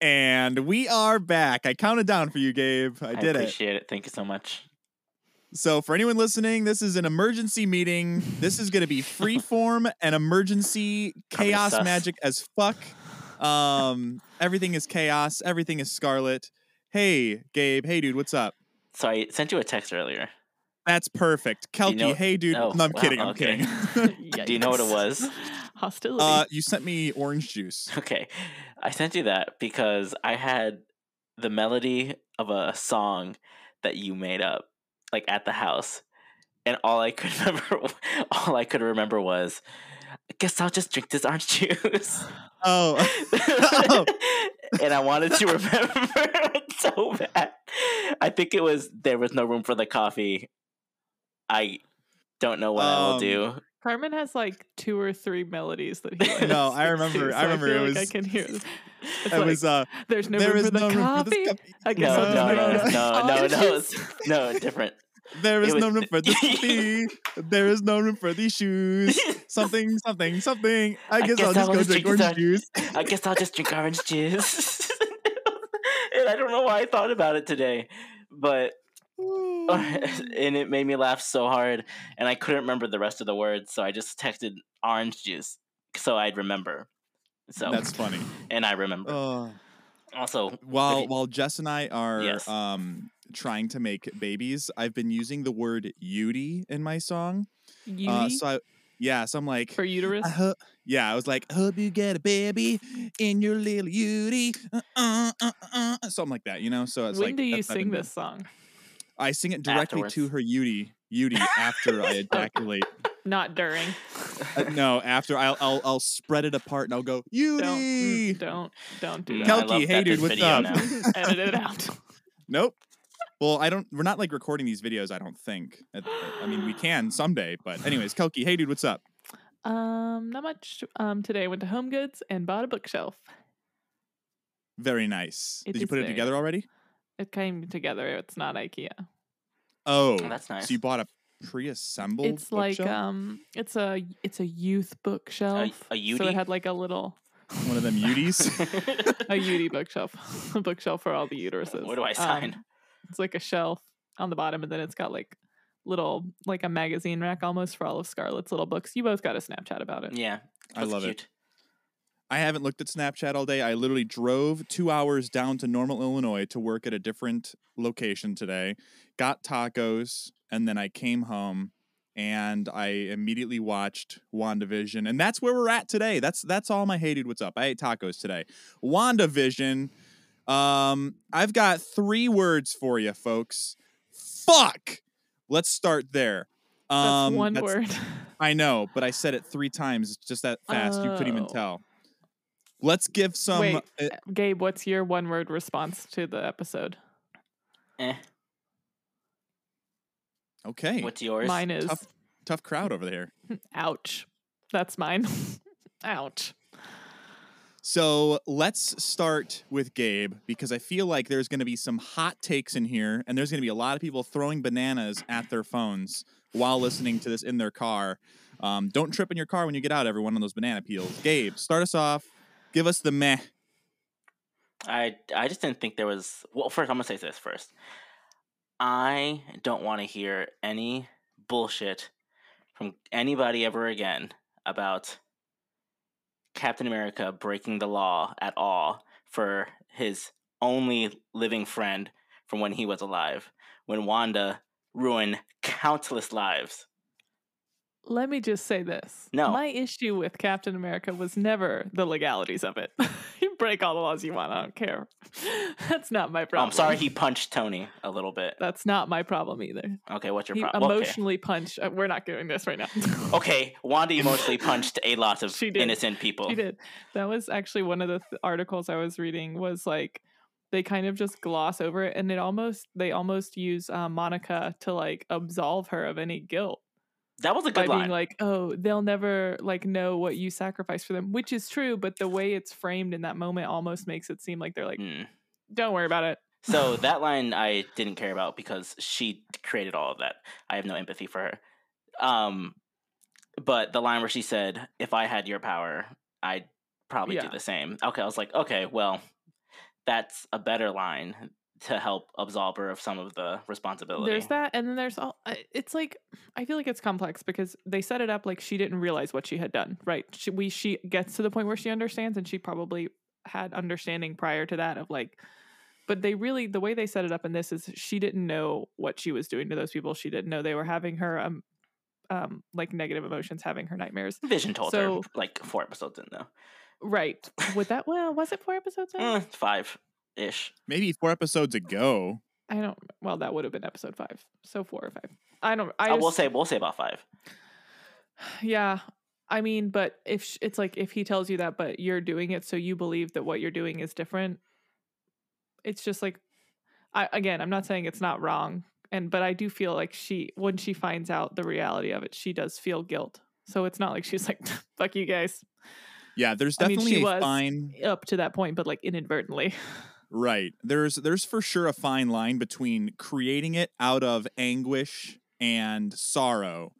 And we are back. I counted down for you, Gabe. I, I did it. appreciate it. Thank you so much. So, for anyone listening, this is an emergency meeting. This is going to be freeform and emergency chaos magic as fuck. Um, everything is chaos. Everything is Scarlet. Hey, Gabe. Hey, dude. What's up? So I sent you a text earlier. That's perfect. Kelky. know- hey, dude. oh, no, I'm wow, kidding. I'm okay. kidding. Do you know what it was? Hostility. uh, you sent me orange juice. Okay. I sent you that because I had the melody of a song that you made up, like at the house. And all I could remember all I could remember was I guess I'll just drink this orange juice. Oh, and I wanted to remember it so bad. I think it was there was no room for the coffee. I don't know what I will Um, do. Carmen has like two or three melodies that he likes. No, I remember- too, I so remember feel it like I can hear. This. It's it like, was. Uh, there's no there room is for the no room for coffee. this coffee. I guess No, I'll no, just no, drink no, no, no, no, different. There is It no room for the coffee. There is no room for these shoes. Something, something, something. I guess, I'll guess I just will go drink drink orange this juice. I guess I'll just drink orange juice. and I don't know why I thought about it today, but and it made me laugh so hard, and I couldn't remember the rest of the words, so I just texted orange juice so I'd remember. So That's funny. and I remember. Oh. also, While you- while Jess and I are Yes. um trying to make babies, I've been using the word "beauty" in my song. Uh, so I, yeah, so I'm like, for uterus. I hope, yeah, I was like, hope you get a baby in your little uti. uh, uh, uh, uh, uh, something like that, you know. So it's when like, do you that's what I've sing this song? Doing. I sing it directly to her beauty, beauty after I ejaculate. Not during. Uh, no, after I'll, I'll I'll spread it apart and I'll go Don't, mm, don't, don't do Mm, that. Kelky, hey, dude, what's up? Edit it out. Nope. Well, I don't. We're not like recording these videos. I don't think. I, I mean, we can someday. But anyways, Kelky, hey, dude, what's up? Um, not much. Um, today I went to Home Goods and bought a bookshelf. Very nice. It Did you is put it very together already? It came together. It's not IKEA. Oh, Oh, that's nice. So you bought a pre-assembled. it's like bookshelf? um, it's a it's a youth bookshelf. a So Yudi? it had like a little one of them Uties. a Yudi bookshelf, a bookshelf for all the uteruses. What do I Um, sign? it's like a shelf on the bottom, and then it's got like little like a magazine rack almost for all of Scarlett's little books. You both got a Snapchat about it. yeah, I that's love it. I haven't looked at Snapchat all day. I literally drove two hours down to Normal, Illinois to work at a different location today, got tacos, and then I came home and I immediately watched WandaVision. And that's where we're at today. That's that's all my hated what's up. I ate tacos today. WandaVision. Um, I've got three words for you, folks. Fuck. Let's start there. That's Um, one that's- word. I know, but I said it three times just that fast. You couldn't even Oh. tell. Let's give some. Wait, uh, Gabe, what's your one word response to the episode? Eh, okay, what's yours? Mine is tough, tough crowd over there. ouch. That's mine. ouch. So let's start with Gabe because I feel like there's going to be some hot takes in here, and there's going to be a lot of people throwing bananas at their phones while listening to this in their car. Um, don't trip in your car when you get out, everyone, on those banana peels. Gabe, start us off. Give us the meh. I I just didn't think there was. Well, first I'm gonna say this first. I don't want to hear any bullshit from anybody ever again about Captain America breaking the law at all for his only living friend from when he was alive. When Wanda ruined countless lives. Let me just say this. No. My issue with Captain America was never the legalities of it. you break all the laws you want. I don't care. That's not my Oh, problem. I'm sorry he punched Tony a little bit. That's not my problem either. Okay, what's your problem? Okay. emotionally punched. uh, We're not doing this right now. Okay, Wanda emotionally punched a lot of innocent people. She did. That was actually one of the th- articles I was reading. Was like they kind of just gloss over it, and it almost they almost use uh, Monica to like absolve her of any guilt That was a by good being like, "Oh, they'll never like know what you sacrificed for them," which is true. But the way it's framed in that moment almost makes it seem like they're like, Mm. "Don't worry about it." So that line I didn't care about because she created all of that. I have no empathy for her. Um, but the line where she said, "If I had your power, I'd probably do Yeah. the same." Okay, I was like, okay, well, that's a better line to help absolve her of some of the responsibility. There's that, and then there's all. It's like I feel like it's complex because they set it up like she didn't realize what she had done. Right? She, we she gets to the point where she understands, and she probably had understanding prior to that of like. But they really the way they set it up in this is she didn't know what she was doing to those people. She didn't know they were having her um, um like negative emotions, having her nightmares. Vision told So- her like four episodes in though. Right? With that, well, was it four episodes? in? Eh, five ish. Maybe four episodes ago. I don't. Well, that would have been episode five, so four or five. I don't. I I will say we'll say about five. Yeah. I mean, but if sh- it's like if he tells you that, but you're doing it, so you believe that what you're doing is different. It's just like, I again, I'm not saying it's not wrong, and but I do feel like she when she finds out the reality of it, she does feel guilt. So it's not like she's like, "Fuck you guys," Yeah, there's I mean, definitely she a was- fine up to that point, but like inadvertently. right. There's there's for sure a fine line between creating it out of anguish and sorrow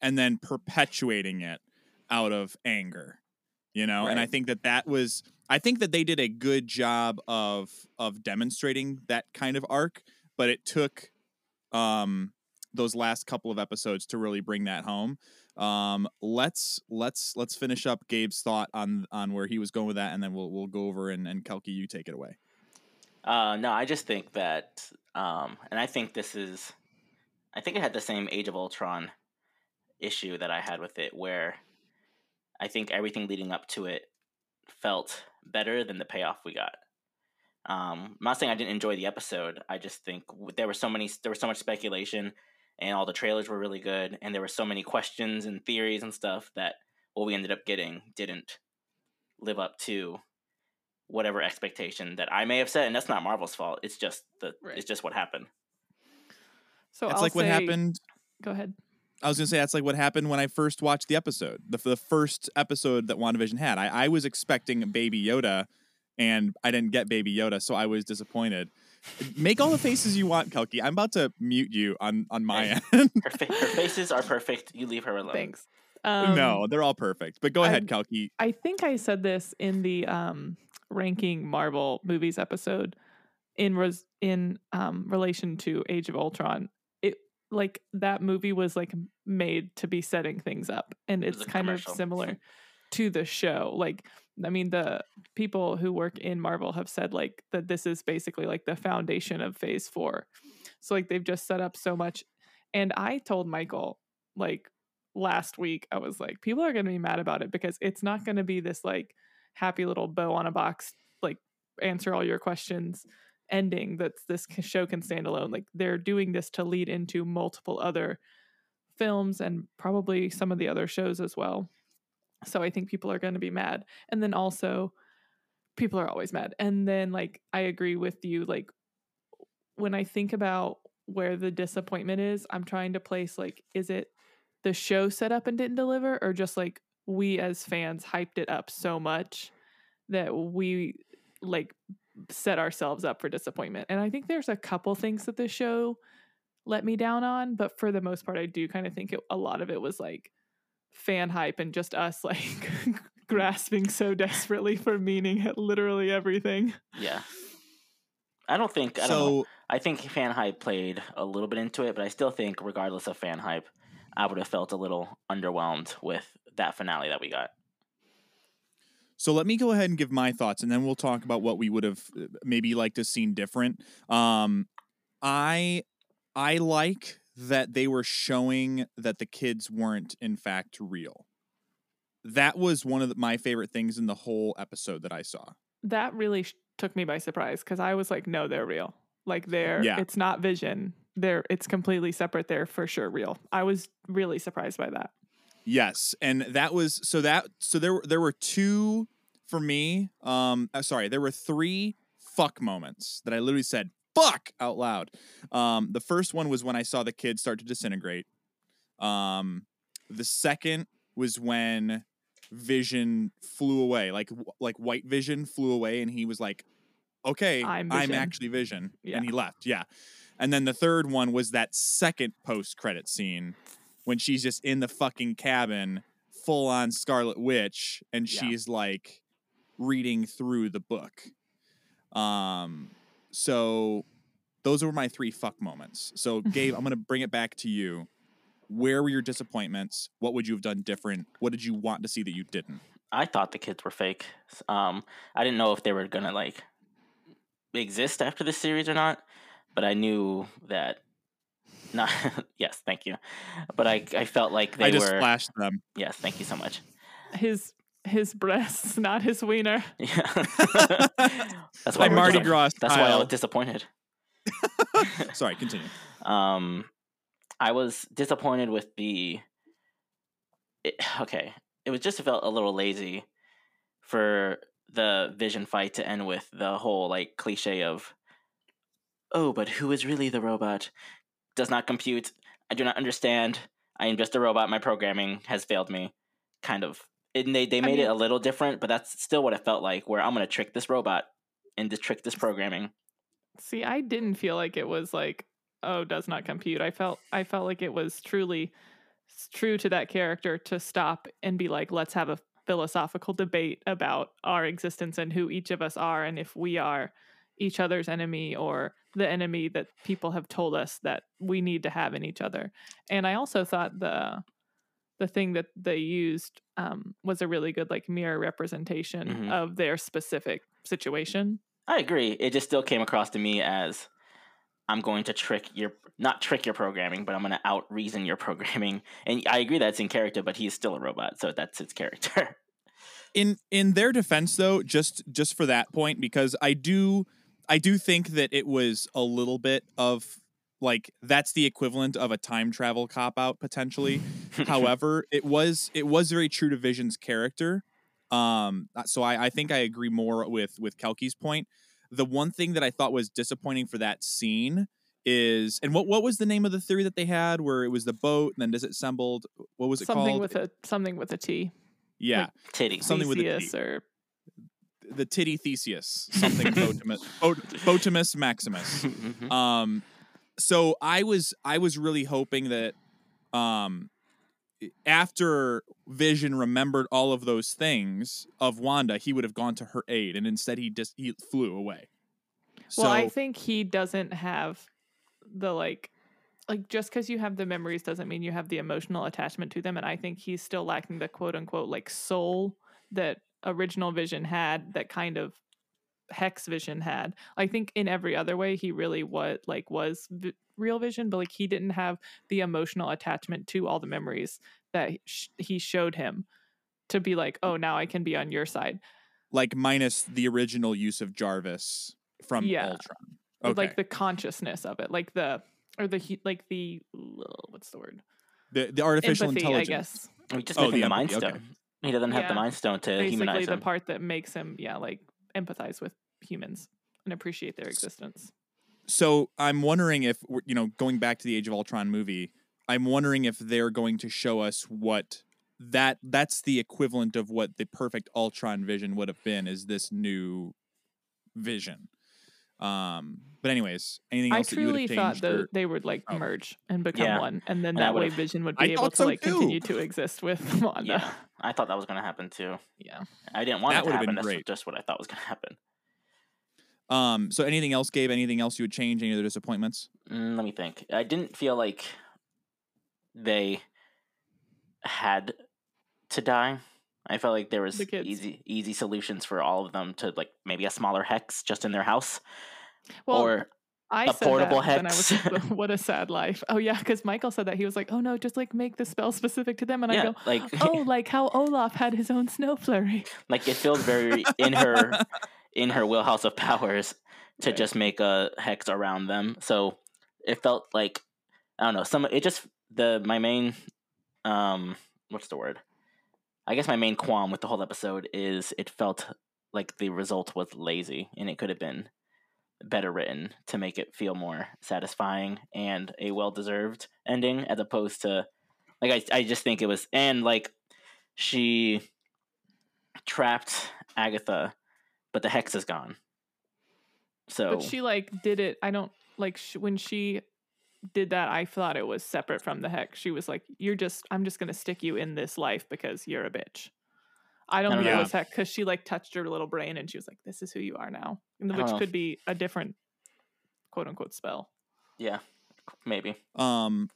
and then perpetuating it out of anger. You know, and I think that that was I think that they did a good job of of demonstrating that kind of arc, but it took um those last couple of episodes to really bring that home. Um, let's let's let's finish up Gabe's thought on on where he was going with that, and then we'll we'll go over and and Kelky, you take it away. Uh, no, I just think that, um, and I think this is, I think it had the same Age of Ultron issue that I had with it, where I think everything leading up to it felt better than the payoff we got. Um, I'm not saying I didn't enjoy the episode. I just think there were so many, there was so much speculation, and all the trailers were really good, and there were so many questions and theories and stuff that what we ended up getting didn't live up to whatever expectation that I may have set, and that's not Marvel's fault. It's just the Right. it's just what happened. So It's I'll like what happened. Go ahead. I was gonna say that's like what happened when I first watched the episode, the the first episode that WandaVision had. I, I was expecting Baby Yoda, and I didn't get Baby Yoda, so I was disappointed. Make all the faces you want, Kelky. I'm about to mute you on on my Hey. end. Her, fa- her faces are perfect. You leave her alone. Thanks. Um, no, they're all perfect. But go I- ahead, Kelky. I think I said this in the um, ranking Marvel movies episode in res- in um, relation to Age of Ultron. It like that movie was like made to be setting things up, and it's kind of similar to the show. Like, I mean, the people who work in Marvel have said like that this is basically like the foundation of Phase Four. So like they've just set up so much, and I told Michael like last week i was like people are going to be mad about it because it's not going to be this like happy little bow on a box like answer all your questions ending that this show can stand alone. Like they're doing this to lead into multiple other films and probably some of the other shows as well. So i think people are going to be mad. And then also people are always mad. And then like i agree with you like when i think about where the disappointment is i'm trying to place like is it the show set up and didn't deliver or just like we as fans hyped it up so much that we like set ourselves up for disappointment and i think there's a couple things that the show let me down on but for the most part i do kind of think it, a lot of it was like fan hype and just us like grasping so desperately for meaning at literally everything Yeah. I don't think I don't know. So I think fan hype played a little bit into it, but I still think regardless of fan hype, I would have felt a little underwhelmed with that finale that we got. So let me go ahead and give my thoughts, and then we'll talk about what we would have uh, maybe liked to seen different. Um, I I like that they were showing that the kids weren't in fact real. That was one of the, my favorite things in the whole episode that I saw. that really sh- took me by surprise because I was like, no, they're real. Like they're, Yeah. it's not vision. They're, it's completely separate. They're for sure real. I was really surprised by that. Yes, and that was so that so there were there were two for me. Um, uh, sorry, there were three fuck moments that I literally said fuck out loud. Um, the first one was when I saw the kids start to disintegrate. Um, the second was when Vision flew away, like like White Vision flew away, and he was like, "Okay, I'm I'm, actually Vision," Yeah. and he left. Yeah, and then the third one was that second post credit scene when she's just in the fucking cabin, full on Scarlet Witch, and Yeah. she's like reading through the book. Um, so those were my three fuck moments. So Gabe, I'm gonna bring it back to you. Where were your disappointments? What would you have done different? What did you want to see that you didn't? I thought the kids were fake. Um, I didn't know if they were gonna like exist after the series or not, but I knew that. Not yes, thank you. But I I felt like they I just were. flashed them. Yes, thank you so much. His his breasts, not his wiener. Yeah, that's why Like we're Mardi dis- Gras That's why I was disappointed. Sorry, continue. Um, I was disappointed with the. It, okay, it was just felt a little lazy for the Vision fight to end with the whole like cliche of, "Oh, but who is really the robot? Does not compute. I do not understand. I am just a robot. My programming has failed me." Kind of. And they they made it mean- a little different, but that's still what it felt like. Where I'm gonna trick this robot and to trick this programming. See, I didn't feel like it was like, oh, does not compute. I felt I felt like it was truly true to that character to stop and be like, let's have a philosophical debate about our existence and who each of us are and if we are each other's enemy or the enemy that people have told us that we need to have in each other. And I also thought the the thing that they used um, was a really good like mirror representation Mhm. of their specific situation. I agree. It just still came across to me as I'm going to trick your not trick your programming, but I'm going to out reason your programming. And I agree that's in character, but he's still a robot, so that's his character. in in their defense though just just for that point because i do i do think that it was a little bit of like that's the equivalent of a time travel cop out potentially. However it was it was very true to vision's character. Um uh, so i i think i agree more with with kelky's point. The one thing that i thought was disappointing for that scene is and what what was the name of the theory that they had where it was the boat and then disassembled what was it something called? with a something with a T. yeah. Titty. Something with a Theseus or the titty theseus something botimus botimus maximus Mhm. um so i was i was really hoping that um after vision remembered all of those things of wanda he would have gone to her aid and instead he just he flew away so well, I think he doesn't have the like like just because you have the memories doesn't mean you have the emotional attachment to them. And I think he's still lacking the quote unquote like soul that original vision had that kind of hex vision had. I think in every other way he really was like was v- real vision, but like he didn't have the emotional attachment to all the memories that sh- he showed him to be like, oh, now I can be on your side. like minus the original use of jarvis from Yeah. ultron okay like the consciousness of it, like the or the like the what's the word? the, the artificial Empathy, intelligence I guess. Just Oh, made him the the Mind empathy, Stone. Okay. He doesn't have the Mind Stone to Basically, humanize the him. part that makes him, yeah, like empathize with humans and appreciate their existence. so I'm wondering if you know going back to the Age of Ultron movie, I'm wondering if they're going to show us what that that's the equivalent of what the perfect Ultron vision would have been is this new vision. Um but anyways, anything I else that you would truly have thought that or- they would like Oh. merge and become Yeah. one, and then And I that way Vision would I be able to so like too. continue to exist with Wanda. Yeah, I thought that was going to happen too. Yeah. I didn't want That it to would've been happen. That's great. just what I thought was going to happen. um so anything else Gabe, anything else you would change any other disappointments? Mm, let me think. I didn't feel like they had to die. I felt like there was The easy easy solutions for all of them to like maybe a smaller hex just in their house Well, or I a portable I was hex. what a sad life. Oh yeah, because Michael said that he was like, oh no, just like make the spell specific to them, and I yeah, go, like oh, like how Olaf had his own snow flurry. like it feels very in her in her wheelhouse of powers to Right. just make a hex around them. So it felt like I don't know, some it just the my main um what's the word? I guess my main qualm with the whole episode is it felt like the result was lazy and it could have been better written to make it feel more satisfying and a well deserved ending as opposed to like I I just think it was and like she trapped Agatha, but the hex is gone. So But she like did it. I don't like sh- when she did that. I thought it was separate from the hex. She was like, "You're just. I'm just gonna stick you in this life because you're a bitch." I don't I think don't it know. was that because she like touched her little brain and she was like, "This is who you are now," and I which know. could be a different quote unquote spell. Yeah, maybe. Um,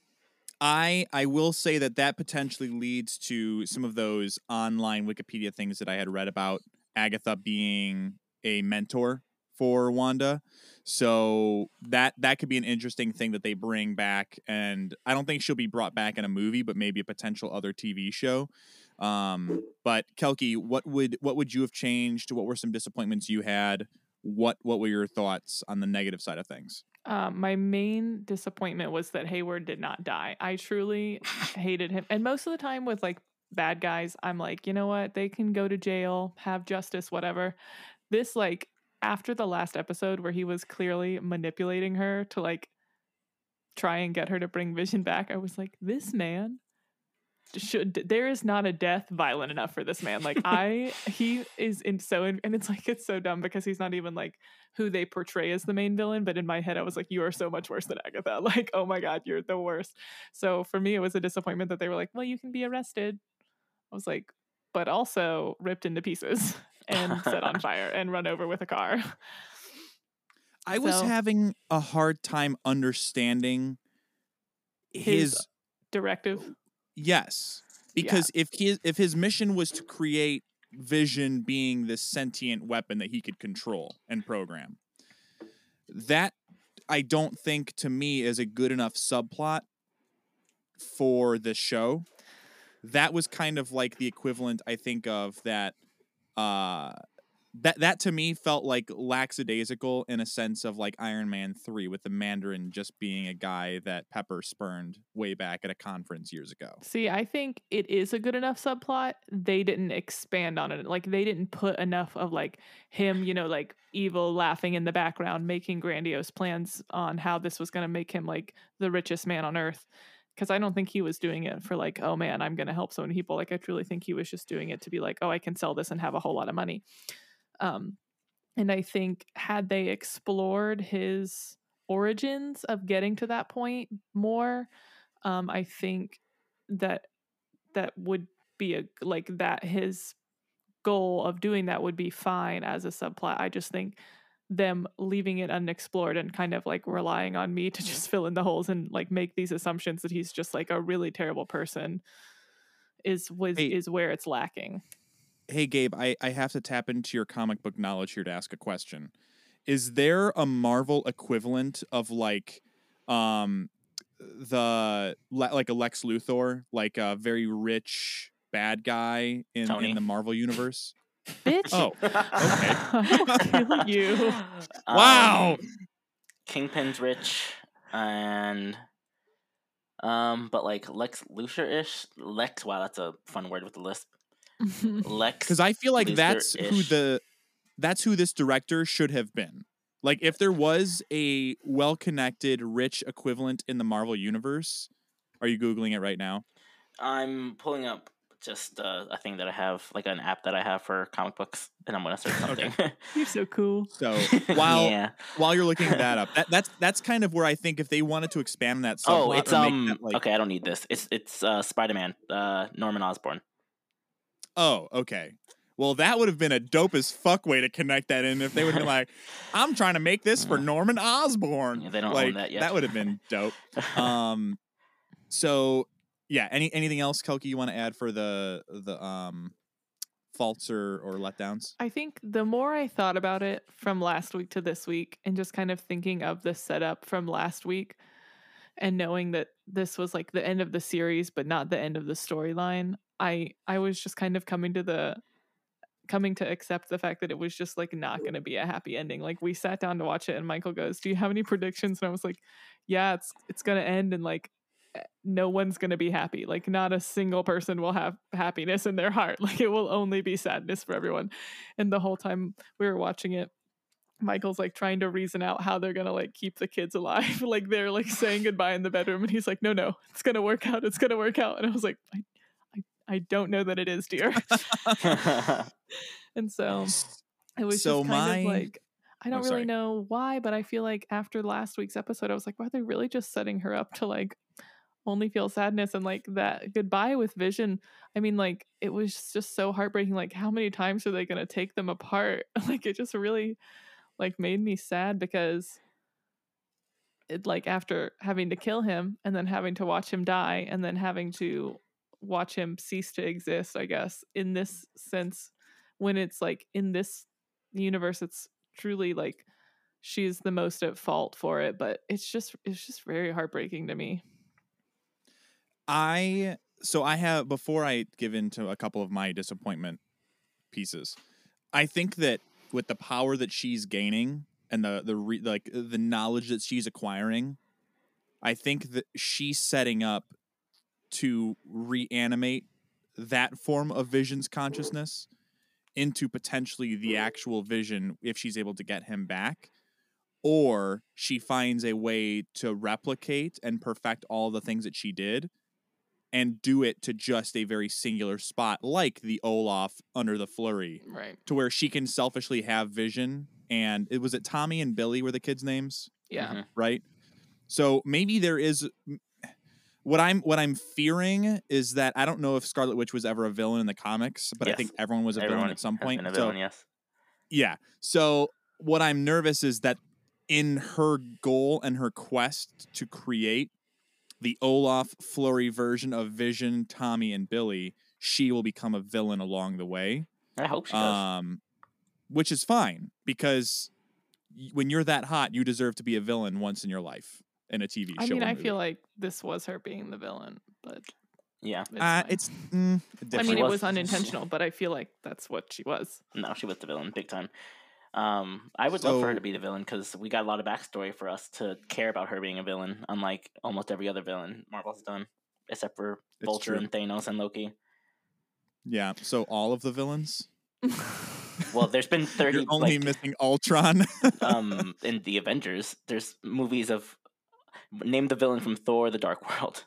I I will say that that potentially leads to some of those online Wikipedia things that I had read about Agatha being a mentor for Wanda. So that that could be an interesting thing that they bring back, and I don't think she'll be brought back in a movie, but maybe a potential other TV show. Um, but Kelky, what would what would you have changed? What were some disappointments you had? What what were your thoughts on the negative side of things? Um, my main disappointment was that Hayward did not die. I truly hated him. And most of the time with like bad guys, I'm like, you know what? They can go to jail, have justice, whatever. This like after the last episode where he was clearly manipulating her to like try and get her to bring Vision back, I was like, this man should there is not a death violent enough for this man. Like i he is in so and it's like it's so dumb because he's not even like who they portray as the main villain but in my head i was like you are so much worse than agatha. Like oh my god you're the worst. So for me it was a disappointment that they were like well you can be arrested. I was like but also ripped into pieces and set on fire and run over with a car. I was having a hard time understanding his, His- directive? Yes Yeah. because if his if his mission was to create vision being this sentient weapon that he could control and program that I don't think to me is a good enough subplot for the show. That was kind of like the equivalent I think of that uh that that to me felt like lackadaisical in a sense of like Iron Man 3 with the Mandarin just being a guy that Pepper spurned way back at a conference years ago. See, I think it is a good enough subplot. They didn't expand on it. Like they didn't put enough of like him, you know, like evil laughing in the background, making grandiose plans on how this was to make him like the richest man on earth. Cuz I don't think he was doing it for like, oh man, I'm going to help so many people. Like I truly think he was just doing it to be like, oh, I can sell this and have a whole lot of money. Um and I think had they explored his origins of getting to that point more, um, I think that that would be a like that his goal of doing that would be fine as a subplot. I just think them leaving it unexplored and kind of like relying on me to just fill in the holes and like make these assumptions that he's just like a really terrible person is was Hey. is where it's lacking. Hey Gabe, I, I have to tap into your comic book knowledge here to ask a question. Is there a Marvel equivalent of like um the like a Lex Luthor, like a very rich bad guy in, in the Marvel universe? Bitch. Oh, okay. I'll kill you. Wow. Um, Kingpin's rich, and um, but like Lex Luthor ish. Lex. Wow, that's a fun word with the lisp. Lex. because I feel like that's who the that's who this director should have been. Like if there was a well-connected, rich equivalent in the Marvel universe, are you googling it right now? I'm pulling up just uh, a thing that I have, like an app that I have for comic books, and I'm gonna search something. You're so cool. So while yeah. while you're looking that up, that, that's that's kind of where I think if they wanted to expand that subplot, Oh, it's um. that, like, okay, I don't need this. It's it's uh Spider Man, uh Norman Osborn. Oh, okay. Well, that would have been a dope as fuck way to connect that in if they would have been like, "I'm trying to make this for Norman Osborn." Yeah, they don't own like, that yet. That would have been dope. um so yeah any anything else kelky you want to add for the the um faults or or letdowns I think the more I thought about it from last week to this week and just kind of thinking of the setup from last week and knowing that this was like the end of the series but not the end of the storyline, I I was just kind of coming to the coming to accept the fact that it was just like not going to be a happy ending. Like we sat down to watch it and Michael goes, "Do you have any predictions?" and I was like, "Yeah, it's it's going to end and like no one's going to be happy. Like not a single person will have happiness in their heart. Like it will only be sadness for everyone." And the whole time we were watching it, Michael's like trying to reason out how they're gonna like keep the kids alive. like they're like saying goodbye in the bedroom, and he's like, "No, no, it's gonna work out. It's gonna work out." And I was like, "I, I, I don't know that it is, dear." and so it was So just kind my- of like I oh, don't Oh, really know why, but I feel like after last week's episode, I was like, "Why are they really just setting her up to like?" Only feel sadness and like that goodbye with vision i mean like it was just so heartbreaking like how many times are they going to take them apart? Like it just really like made me sad because it like after having to kill him and then having to watch him die and then having to watch him cease to exist i guess in this sense when it's like in this universe it's truly like she's the most at fault for it but it's just it's just very heartbreaking to me I so I have before I give into a couple of my disappointment pieces. I think that with the power that she's gaining and the the re, like uh, the knowledge that she's acquiring, I think that she's setting up to reanimate that form of Vision's consciousness into potentially the actual Vision if she's able to get him back. Or she finds a way to replicate and perfect all the things that she did and do it to just a very singular spot, like the Olaf under the flurry, right to where she can selfishly have vision. And it was it Tommy and Billy were the kids' names, yeah Mhm. right? So maybe there is what I'm what I'm fearing is that I don't know if Scarlet Witch was ever a villain in the comics, but I think everyone was a Everyone villain at some has point. been a So villain, yes. yeah. So what I'm nervous is that in her goal and her quest to create the Olaf Flurry version of Vision, Tommy, and Billy, she will become a villain along the way. I hope she does. Um, which is fine because when you're that hot, you deserve to be a villain once in your life in a TV show. i mean i movie. feel like this was her being the villain but yeah. it's, uh, it's mm, i mean it was- was unintentional but i feel like that's what she was No, she was the villain, big time. Um, I would love for her to be the villain because we got a lot of backstory for us to care about her being a villain, unlike almost every other villain Marvel's done, except for Vulture and Thanos and Loki. yeah. So all of the villains. Well, there's been thirty. You're only like, missing Ultron. um, in the Avengers, there's movies of name the villain from Thor: The Dark World.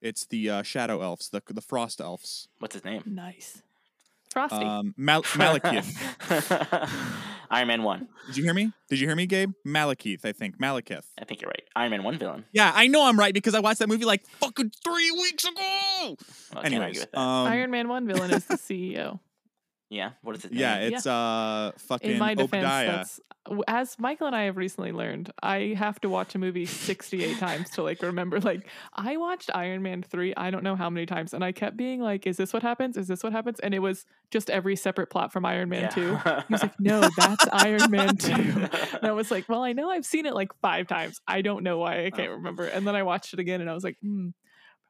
it's the uh, Shadow Elves, the the Frost Elves. What's his name? nice frosty Um, Mal- Malekith. Iron Man one. Did you hear me? Did you hear me, Gabe? Malekith, I think. Malekith. I think you're right. Iron Man one villain. Yeah, I know I'm right because I watched that movie like fucking three weeks ago. Well, I can't argue Anyways, um, iron man 1 villain is the ceo yeah. What is it? yeah, it's uh fucking in my defense Obadiah. that's as michael and i have recently learned i have to watch a movie 68 times to like remember like i watched iron man 3 i don't know how many times and i kept being like is this what happens is this what happens and it was just every separate plot from iron man 2 he was like no that's iron man 2 and i was like well i know i've seen it like five times i don't know why i can't Oh. remember and then i watched it again and i was like hmm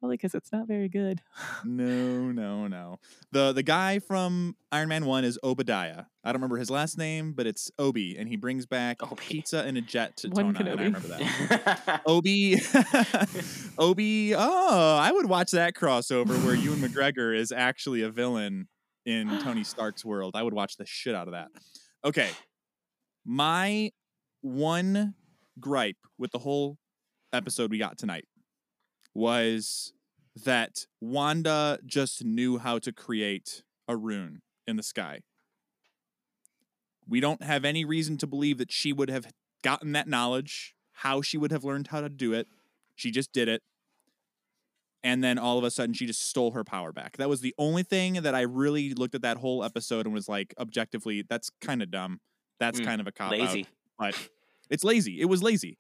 probably because it's not very good No, no, no. The the guy from Iron Man 1 is Obadiah. I don't remember his last name, but it's Obi, and he brings back Obi. pizza in a jet to One Tona, and I remember that. Obi, Obi. Oh, I would watch that crossover where Ewan McGregor is actually a villain in Tony Stark's world. I would watch the shit out of that. Okay, my one gripe with the whole episode we got tonight was that Wanda just knew how to create a rune in the sky. We don't have any reason to believe that she would have gotten that knowledge, how she would have learned how to do it. She just did it. And then all of a sudden, she just stole her power back. That was the only thing that I really looked at that whole episode and was like, objectively, that's kind of dumb. That's Mm, kind of a cop out Lazy. but it's lazy. It was lazy.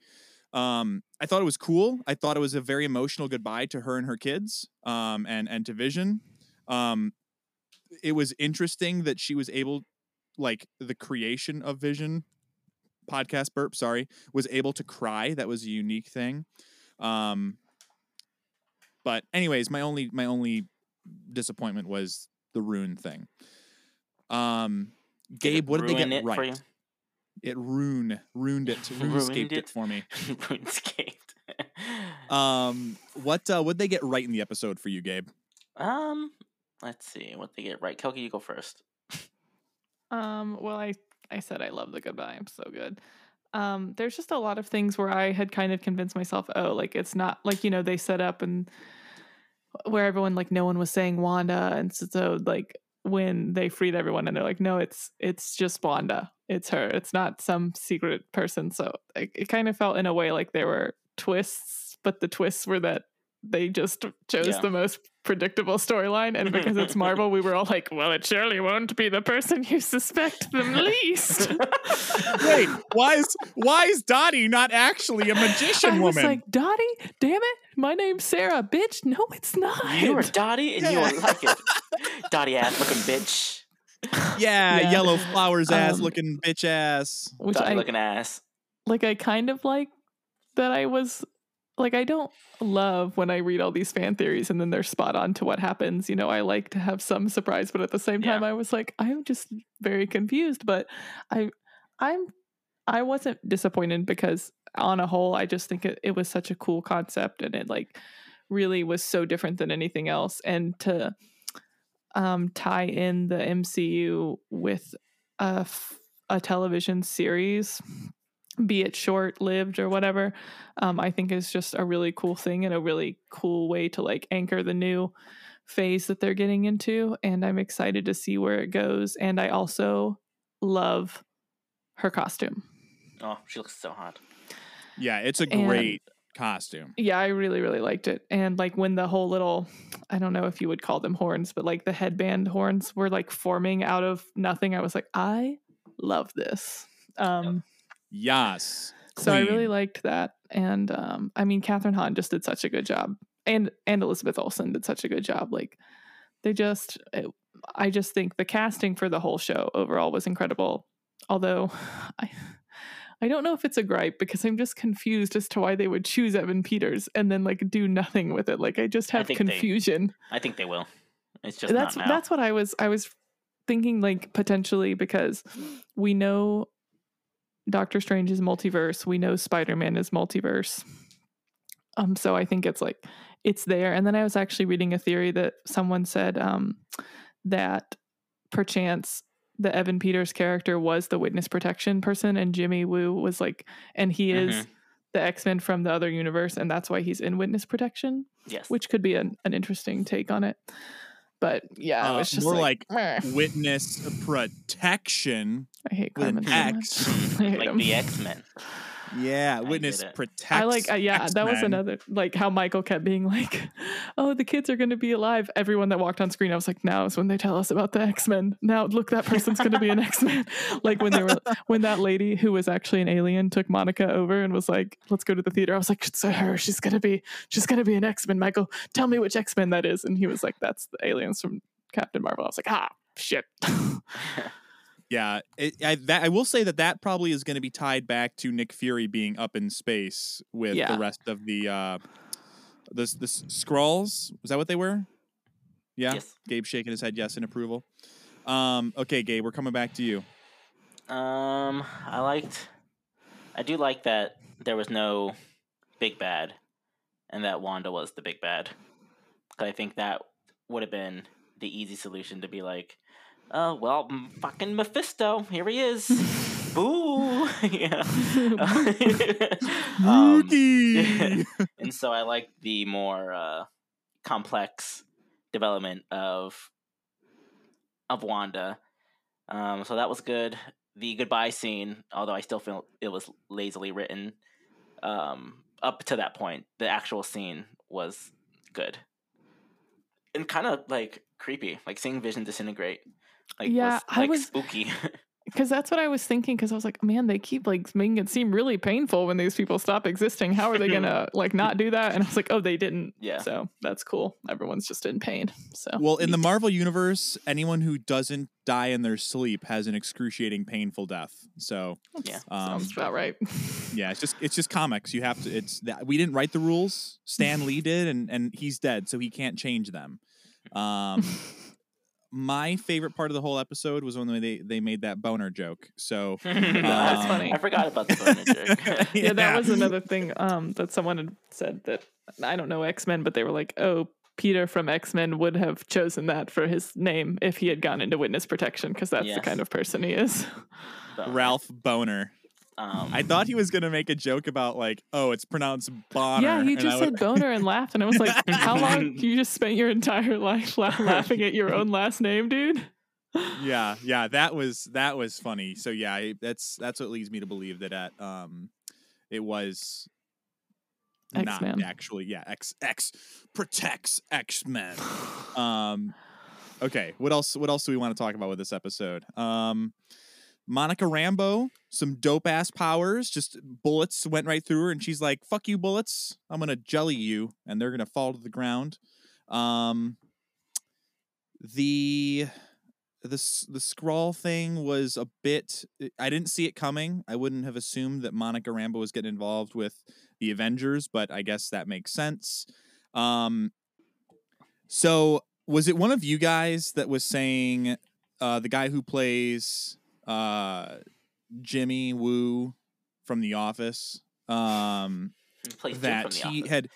Um, I thought it was cool. I thought it was a very emotional goodbye to her and her kids, um, and and to Vision. Um, it was interesting that she was able, like the creation of Vision, podcast burp. Sorry, was able to cry. That was a unique thing. Um, but anyways, my only my only disappointment was the rune thing. Um, Gabe, what did they get right? For you? It ruined ruined it. Ruined RuneScaped it. it? for me. RuneScape. Um, what uh, what they get right in the episode for you, Gabe? um, let's see what they get right. Kelky, you go first. Um, well, I I said I love the goodbye. I'm so good. Um, there's just a lot of things where I had kind of convinced myself, oh, like it's not like you know they set up and where everyone like no one was saying Wanda, and so, so like when they freed everyone and they're like, no, it's it's just Wanda, it's her, it's not some secret person. So it, it kind of felt in a way like there were twists, but the twists were that they just chose Yeah. the most predictable storyline, and because it's Marvel, we were all like, "Well, it surely won't be the person you suspect the least." Wait, why is why is Dottie not actually a magician I was woman? like, "Dottie, damn it, my name's Sarah, bitch." No, it's not. You are Dottie and you Yeah. were like it. Dottie ass looking bitch. yeah, yeah. yellow flowers ass Um, looking bitch ass. which Dottie I looking ass. like. I kind of like that. I was like, I don't love when I read all these fan theories and then they're spot on to what happens. You know, I like to have some surprise, but at the same Yeah. time, I was like, I'm just very confused. But I, I'm, I wasn't disappointed because on a whole, I just think it, it was such a cool concept and it like really was so different than anything else. And to um, tie in the MCU with a, f- a television series, be it short lived or whatever, um, I think is just a really cool thing and a really cool way to like anchor the new phase that they're getting into. And I'm excited to see where it goes. And I also love her costume. Oh, she looks so hot. Yeah, it's a And- great costume. Yeah, I really, really liked it. And like when the whole little, I don't know if you would call them horns, but like the headband horns were like forming out of nothing, I was like, I love this. Um, Yes. So I really liked that, and um, I mean, Kathryn Hahn just did such a good job, and and Elizabeth Olsen did such a good job. Like they just, it, I just think the casting for the whole show overall was incredible. Although I, I don't know if it's a gripe because I'm just confused as to why they would choose Evan Peters and then like do nothing with it. Like I just I have they- confusion I think they will. It's just that's not now. that's what I was I was thinking like potentially because we know Doctor Strange is multiverse, we know Spider-Man is multiverse. Um so I think it's like it's there and then I was actually reading a theory that someone said um that perchance the Evan Peters character was the witness protection person and Jimmy Woo was like and he is Mhm. the X-Men from the other universe and that's why he's in witness protection yes. which could be an, an interesting take on it. But yeah, Uh, it was just more like, meh. Witness protection. I hate with Carmen. so X. much. I hate like him. the X Men. Yeah, witness get it. protects. I like, uh, yeah, that was another, like how Michael kept being like, oh, the kids are going to be alive. Everyone that walked on screen, I was like, now is when they tell us about the X Men. Now, look, that person's going to be an X Men. like when they were, when that lady who was actually an alien took Monica over and was like, let's go to the theater. I was like, it's her. She's going to be, she's going to be an X Men. Michael, tell me which X Men that is. And he was like, that's the aliens from Captain Marvel. I was like, ah, shit. Yeah, it, I, that, I will say that that probably is going to be tied back to Nick Fury being up in space with Yeah. the rest of the uh, the the Skrulls. Was that what they were? Yeah. Yes. Gabe shaking his head yes in approval. Um, okay, Gabe, we're coming back to you. Um, I liked. I do like that there was no big bad, and that Wanda was the big bad. I think that would have been the easy solution to be like, oh well, m- fucking Mephisto, here he is. Boo! yeah. um, and so I like the more uh, complex development of of Wanda. Um, so that was good. The goodbye scene, although I still feel it was lazily written, um, up to that point, the actual scene was good and kind of like creepy, like seeing Vision disintegrate. Like, Yeah, was, I like, was- spooky. Because that's what I was thinking. Because I was like, man, they keep like making it seem really painful when these people stop existing. How are they gonna like not do that? And I was like, oh, they didn't. Yeah. So that's cool. Everyone's just in pain. So well, in the Marvel universe, anyone who doesn't die in their sleep has an excruciating, painful death. So, Yeah. um, sounds about right. yeah, it's just it's just comics. You have to. It's that we didn't write the rules. Stan Lee did, and and he's dead, so he can't change them. Um, my favorite part of the whole episode was when they they made that boner joke. So That's Um, funny. I forgot about the furniture. yeah, that was another thing um, that someone had said that I don't know X Men, but they were like, oh. Peter from X Men would have chosen that for his name if he had gone into witness protection because that's the kind of person he is. So, Ralph Bohner. Um, I thought he was gonna make a joke about like, oh, it's pronounced boner. Yeah, he just said would- boner and laughed, and I was like, "How long you just spent your entire life la- laughing at your own last name, dude?" yeah, yeah, that was that was funny. So yeah, I, that's that's what leads me to believe that at um, it was X-Men. not actually. Yeah, X X protects X Men. um, okay, what else? What else do we want to talk about with this episode? Um, Monica Rambo, some dope ass powers. Just bullets went right through her, and she's like, "Fuck you, bullets! I'm gonna jelly you," and they're gonna fall to the ground. Um, the the the Skrull thing was a bit. I didn't see it coming. I wouldn't have assumed that Monica Rambo was getting involved with the Avengers, but I guess that makes sense. Um, so was it one of you guys that was saying uh, the guy who plays uh, Jimmy Woo from The Office um, He plays Jim that from The he Office. had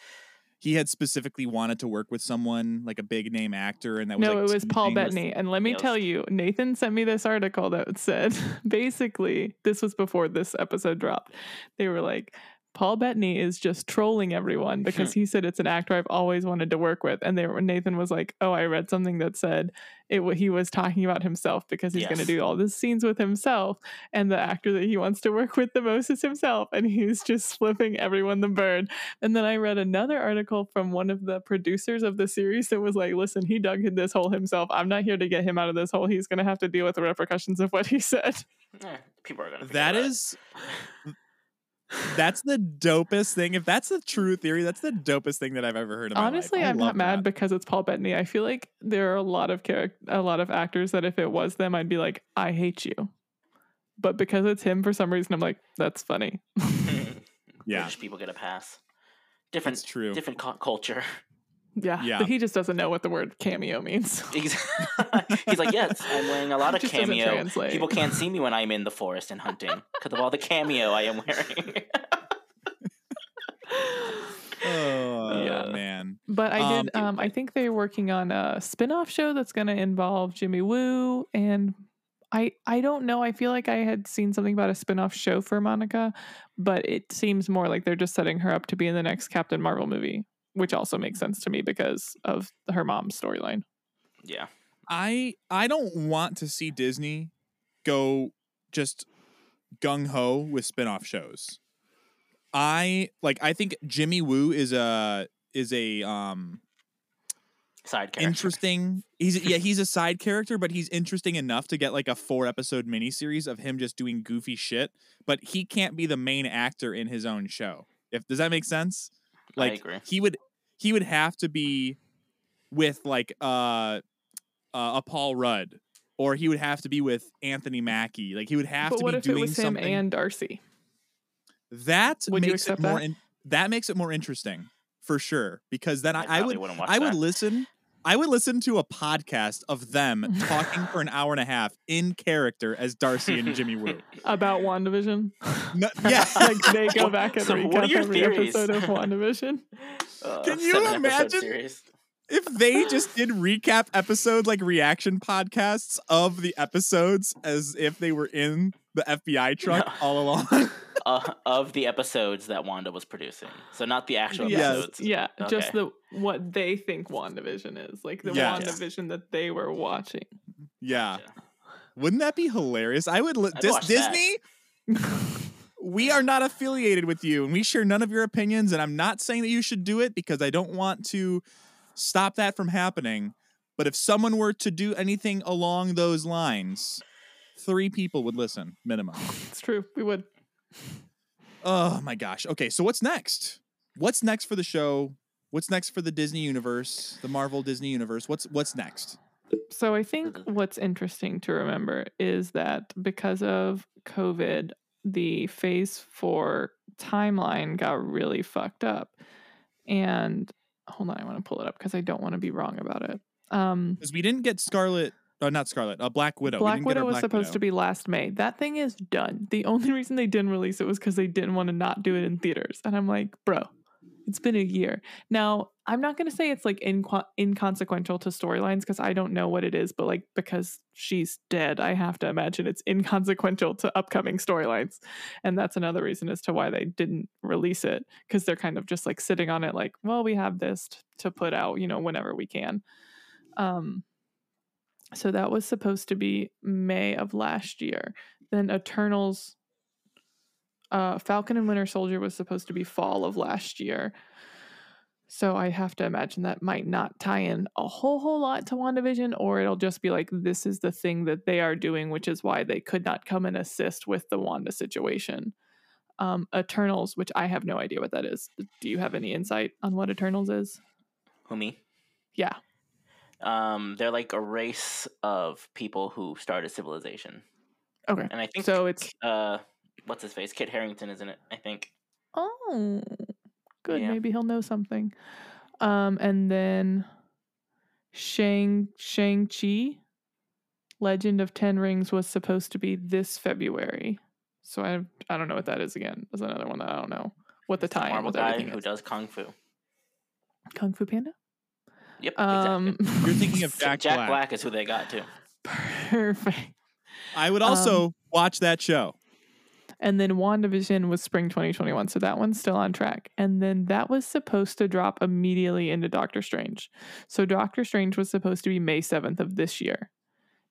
he had specifically wanted to work with someone like a big name actor, and that was no, like it was Paul teasing- Bettany. And let me Yes. tell you, Nathan sent me this article that said basically, this was before this episode dropped. They were like, Paul Bettany is just trolling everyone because he said it's an actor I've always wanted to work with. And they were, Nathan was like, "Oh, I read something that said it. He was talking about himself because he's going to do all these scenes with himself, and the actor that he wants to work with the most is himself, and he's just flipping everyone the bird." And then I read another article from one of the producers of the series that was like, listen, he dug in this hole himself. I'm not here to get him out of this hole. He's going to have to deal with the repercussions of what he said. Eh, people are gonna. That is that's the dopest thing. If that's the true theory, that's the dopest thing that I've ever heard. In my life. Honestly, I I'm not mad that. because it's Paul Bettany. I feel like there are a lot of character, a lot of actors that if it was them, I'd be like, I hate you. But because it's him, for some reason, I'm like, that's funny. Yeah, British people get a pass. Different, it's true. different culture. Yeah, Yeah. But he just doesn't know what the word cameo means. He's he's like, yes, I'm wearing a lot of Just cameo. People can't see me when I'm in the forest and hunting because of all the cameo I am wearing. Oh Yeah. man, But I Um, did. Um, I think they're working on a spin-off show that's going to involve Jimmy Woo, and I I don't know. I feel like I had seen something about a spin-off show for Monica, but it seems more like they're just setting her up to be in the next Captain Marvel movie, which also makes sense to me because of her mom's storyline. yeah, I I don't want to see Disney go just gung ho with spin-off shows. I like I think Jimmy Woo is a is a um side character. interesting. He's yeah, he's a side character, but he's interesting enough to get like a four episode miniseries of him just doing goofy shit. But he can't be the main actor in his own show. If does that make sense? I Like agree. he would he would have to be with like uh, uh a Paul Rudd. Or he would have to be with Anthony Mackie. Like he would have but to what be if it doing was him and Darcy? that Would you makes it more that? in, that makes it more interesting for sure. Because then I, I probably would wouldn't watch I would listen. I would listen to a podcast of them talking for an hour and a half in character as Darcy and Jimmy Woo. About WandaVision? No, yeah, like they go back and So what are recap your every theories? episode of WandaVision. Uh, Can you imagine? If they just did recap episodes like reaction podcasts of the episodes as if they were in the FBI truck No. all along. Uh, of the episodes that Wanda was producing, so not the actual Yes. episodes. Yeah, just the what they think WandaVision is, like the Yeah. WandaVision that they were watching. yeah, Gotcha. wouldn't that be hilarious? I would. Li- Dis- watch that. Disney. we are not affiliated with you and we share none of your opinions and i'm not saying that you should do it because i don't want to stop that from happening. But if someone were to do anything along those lines three people would listen minimum. It's true. We would. oh my gosh. Okay so what's next? What's next for the show? What's next for the disney universe the marvel disney universe? What's what's next? So I think what's interesting to remember is that because of COVID, the phase four timeline got really fucked up. And hold on, I want to pull it up because I don't want to be wrong about it. Um, because we didn't get scarlet uh, not scarlet uh, black widow Black Widow our was supposed Widow. to be last May. That thing is done. The only reason they didn't release it was because they didn't want to not do it in theaters. And I'm like, bro, it's been a year. Now, I'm not going to say it's like inco- inconsequential to storylines because I don't know what it is, but like because she's dead, I have to imagine it's inconsequential to upcoming storylines. And that's another reason as to why they didn't release it because they're kind of just like sitting on it, like, well, we have this t- to put out, you know, whenever we can. Um, so that was supposed to be May of last year. Then Eternals Uh, Falcon and Winter Soldier was supposed to be fall of last year. So I have to imagine that might not tie in a whole whole lot to WandaVision, or it'll just be like this is the thing that they are doing, which is why they could not come and assist with the Wanda situation. Um, Eternals, which I have no idea what that is. Do you have any insight on what Eternals is? Who me? Yeah. Um, they're like a race of people who started civilization, Okay. and I think So it's uh, what's his face? Kit Harington, isn't it? I think. oh, good. Yeah. Maybe he'll know something. Um, and then Shang Shang Chi, Legend of Ten Rings was supposed to be this February. So I I don't know what that is again. That's another one that I don't know what the time. the tie-in Marvel with guy everything who is. does kung fu. Kung Fu Panda. Yep, Um, exactly. You're thinking of Jack, Jack, Black. is who they got too. perfect. I would um, also watch that show. And then WandaVision was spring 2021. So that one's still on track. And then that was supposed to drop immediately into Doctor Strange. So Doctor Strange was supposed to be May 7th of this year.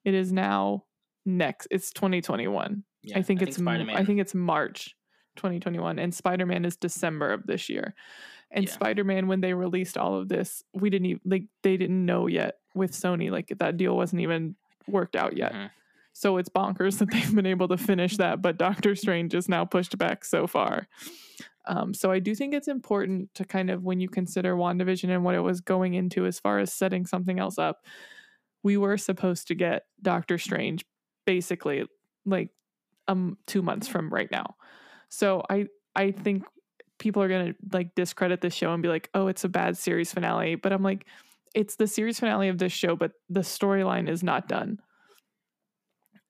It is now next. It's 2021. Yeah, I think it's m- Spider-Man. I think it's March 2021 and Spider-Man is December of this year. And Yeah. Spider-Man when they released all of this, we didn't even like they didn't know yet with Sony like that deal wasn't even worked out yet. Mhm. So it's bonkers that they've been able to finish that, but Doctor Strange is now pushed back so far. Um, so I do think it's important to kind of when you consider WandaVision and what it was going into as far as setting something else up, we were supposed to get Doctor Strange basically like um two months from right now. So I I think people are gonna like discredit the show and be like, oh, it's a bad series finale. But I'm like, it's the series finale of this show, but the storyline is not done.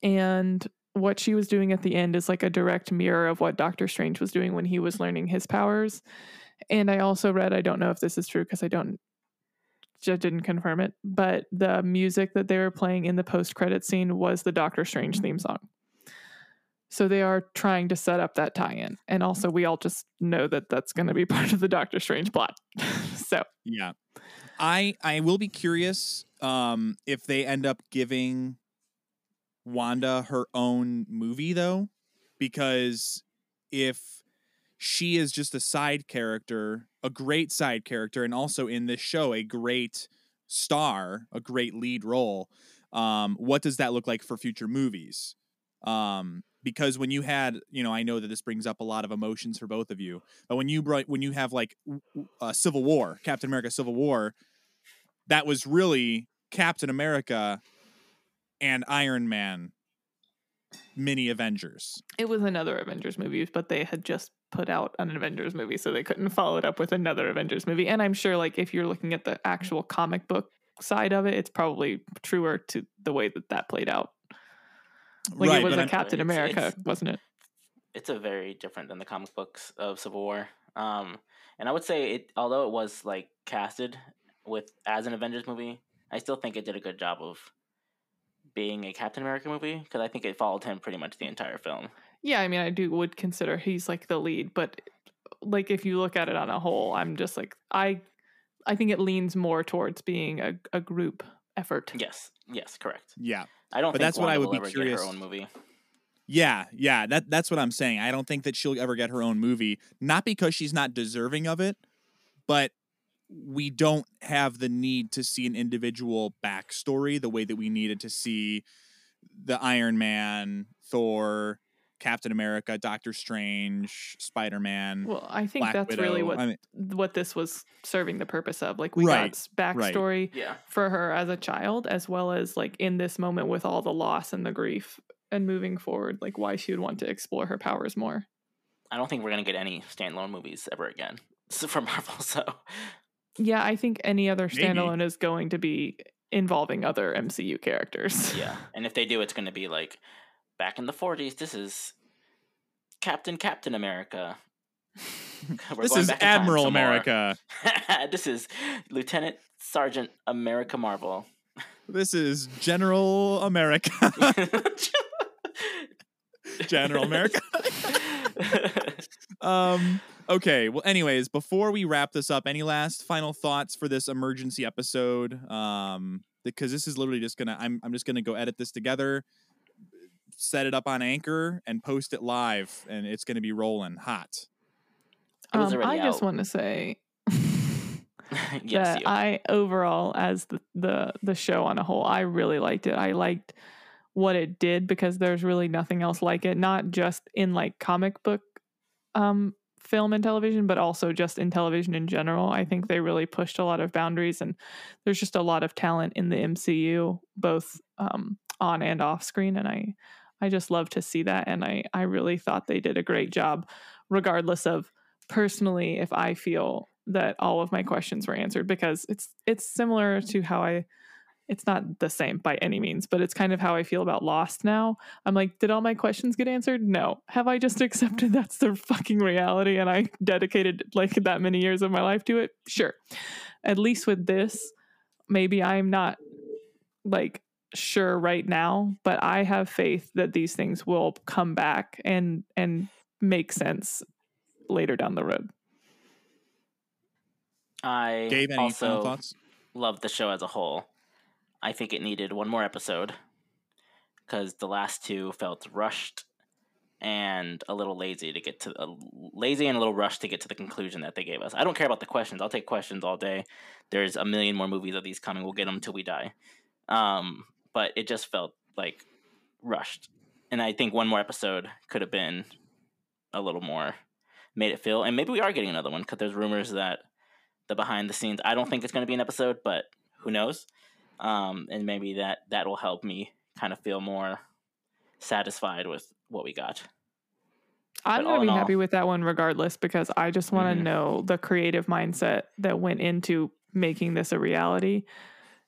And what she was doing at the end is like a direct mirror of what Doctor Strange was doing when he was learning his powers. And I also read, I don't know if this is true because I don't just didn't confirm it, but the music that they were playing in the post credit scene was the Doctor Strange theme song. So they are trying to set up that tie-in, and also we all just know that that's going to be part of the Doctor Strange plot. so Yeah. I I will be curious um if they end up giving Wanda her own movie though because if she is just a side character, a great side character and also in this show a great star, a great lead role, um what does that look like for future movies? Um because when you had, you know, I know that this brings up a lot of emotions for both of you, but when you brought when you have like w- uh, Civil War, Captain America Civil War, that was really Captain America and Iron Man mini Avengers. it was another Avengers movie, but they had just put out an Avengers movie, so they couldn't follow it up with another Avengers movie. And I'm sure, like, if you're looking at the actual comic book side of it, it's probably truer to the way that that played out. Like right, it was but a I'm- Captain It's- America, it's- wasn't it? it's a very different than the comic books of Civil War. Um, and I would say it, although it was like casted with as an Avengers movie, I still think it did a good job of being a Captain America movie because I think it followed him pretty much the entire film. Yeah, I mean, I do would consider he's like the lead, but like if you look at it on a whole, I'm just like I, I think it leans more towards being a, a group effort. Yes, yes, correct. yeah. I don't But think that's what I would be curious- her own movie. Yeah, yeah, that that's what I'm saying. I don't think that she'll ever get her own movie, not because she's not deserving of it, but we don't have the need to see an individual backstory the way that we needed to see the Iron Man, Thor, Captain America, Doctor Strange, Spider Man. Well, I think Black that's really what I mean, what this was serving the purpose of. Like we Right, got backstory Yeah, for her as a child, as well as like in this moment with all the loss and the grief, and moving forward, like why she would want to explore her powers more. I don't think we're gonna get any standalone movies ever again so from Marvel. So Yeah, I think any other Maybe. standalone is going to be involving other MCU characters. yeah, and if they do, it's gonna be like back in the '40s. This is Captain Captain America. We're this going is back Admiral. America. this is Lieutenant Sergeant America Marvel. This is General America. General America. um okay well anyways before we wrap this up any last final thoughts for this emergency episode um because this is literally just gonna i'm, I'm just gonna go edit this together set it up on Anchor and post it live, and it's going to be rolling hot. Um, already I just want to say yes, that you. I overall, as the, the the show on a whole, I really liked it. I liked what it did because there's really nothing else like it. Not just in like comic book um, film and television, but also just in television in general. I think they really pushed a lot of boundaries, and there's just a lot of talent in the MCU, both um, on and off screen. And I I just love to see that, and I I really thought they did a great job, regardless of personally if I feel that all of my questions were answered because it's it's similar to how I it's not the same by any means, but it's kind of how I feel about Lost now. I'm like, did all my questions get answered? No. Have I just accepted that's the fucking reality and I dedicated like that many years of my life to it? Sure. At least with this, maybe I'm not like sure right now, but I have faith that these things will come back and and make sense later down the road. I Gabe, any final also thoughts? loved the show as a whole. I think it needed one more episode because the last two felt rushed and a little lazy to get to uh, lazy and a little rushed to get to the conclusion that they gave us. I don't care about the questions. I'll take questions all day. There's a million more movies of these coming. We'll get them till we die. Um, but it just felt like rushed, and I think one more episode could have been a little more made it feel. And maybe we are getting another one because there's rumors that the behind the scenes. I don't think it's going to be an episode, but who knows? Um, and maybe that that will help me kind of feel more satisfied with what we got. I'm But gonna be all- happy with that one regardless because I just want to Mhm. know the creative mindset that went into making this a reality.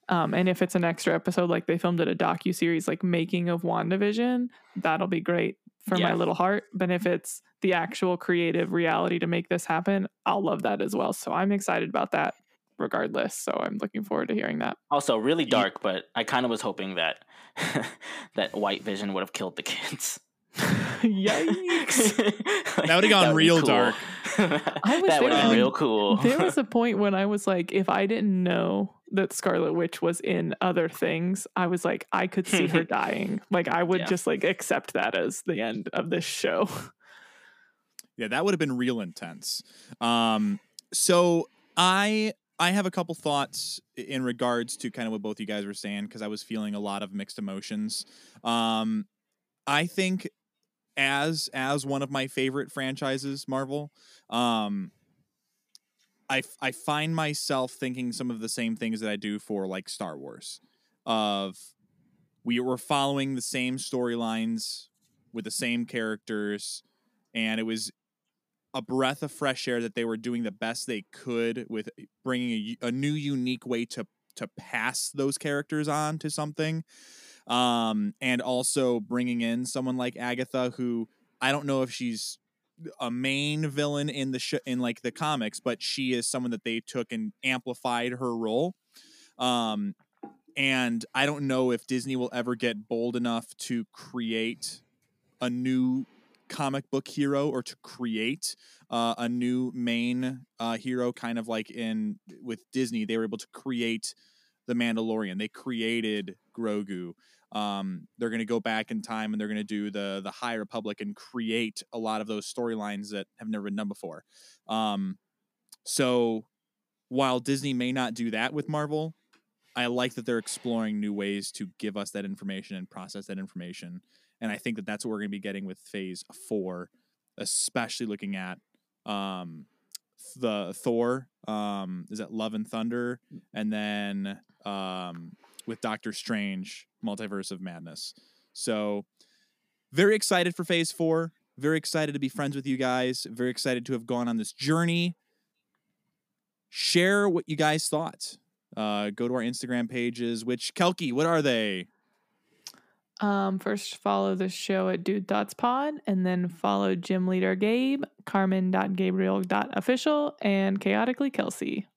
Um, and if it's an extra episode, like they filmed it a docu series, like making of Wandavision, that'll be great for my little heart. But if it's the actual creative reality to make this happen, I'll love that as well. So I'm excited about that regardless. So I'm looking forward to hearing that. Also, really Ye- dark, but I kind of was hoping that that White Vision would have killed the kids. Yikes. Like, That would've gone real cool. dark. I was that would have there- been real cool. there was a point when I was like, if I didn't know that Scarlet Witch was in other things, I was like, I could see her dying. Like, I would Yeah. just like accept that as the end of this show. Yeah, that would have been real intense. Um, so I I have a couple thoughts in regards to kind of what both you guys were saying because I was feeling a lot of mixed emotions. Um, I think as as one of my favorite franchises, Marvel, um, I I find myself thinking some of the same things that I do for like Star Wars, of we were following the same storylines with the same characters, and it was a breath of fresh air that they were doing the best they could with bringing a new unique way to to pass those characters on to something um and also bringing in someone like Agatha who I don't know if she's a main villain in the sh- in like the comics but she is someone that they took and amplified her role um and I don't know if Disney will ever get bold enough to create a new comic book hero or to create uh, a new main uh, hero kind of like in with disney they were able to create the mandalorian. They created grogu. Um, they're going to go back in time and they're going to do the the high republic and create a lot of those storylines that have never been done before. Um, so while disney may not do that with marvel i like that they're exploring new ways to give us that information and process that information and I think that that's what we're going to be getting with Phase Four, especially looking at um, the Thor. Um, is that Love and Thunder, and then um, with Doctor Strange, Multiverse of Madness. So very excited for Phase Four. Very excited to be friends with you guys. Very excited to have gone on this journey. Share what you guys thought. Uh, go to our Instagram pages. Which Kelky, what are they? Um, first follow the show at Dude Thoughts Pod, and then follow Gym Leader Gabe, Carmen.Gabriel.official, and Chaotically Kelsey.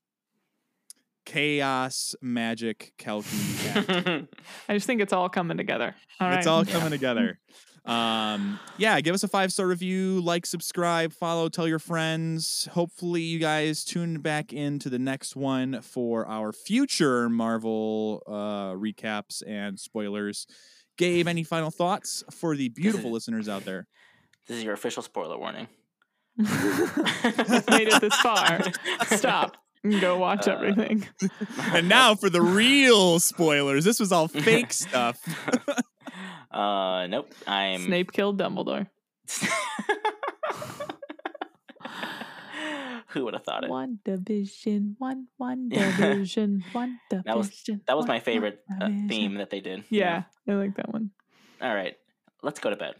Chaos Magic Kelky. I just think it's all coming together. All right. It's all coming together. Um, yeah, give us a five star review, like, subscribe, follow, tell your friends. Hopefully, you guys tune back into the next one for our future Marvel uh, recaps and spoilers. Gabe, any final thoughts for the beautiful is- listeners out there? This is your official spoiler warning. Made it this far. Stop. and Go watch Uh, everything. And now for the real spoilers. This was all fake stuff. uh, nope. I'm Snape killed Dumbledore. Who would have thought it? One division, one one division, one division. That was- That was my favorite uh, theme that they did. you know? Yeah, I like that one. All right. Let's go to bed.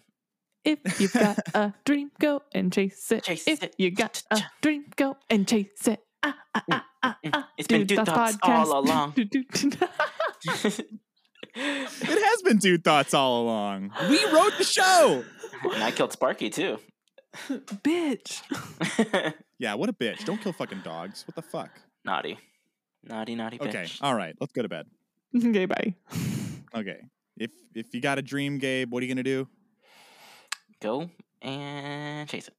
If you've got a dream, go and chase it. Chase if it. you got a dream, go and chase it. Ah, ah, ah, ah, Mm, ah. It's been Dude Dude Thoughts all along. It has been two thoughts all along. We wrote the show. and I killed Sparky too. Bitch. Yeah, what a bitch. Don't kill fucking dogs. What the fuck? naughty. Naughty, naughty bitch. Okay, all right. Let's go to bed. Okay, bye. Okay. If if you got a dream, Gabe, what are you gonna do? Go and chase it.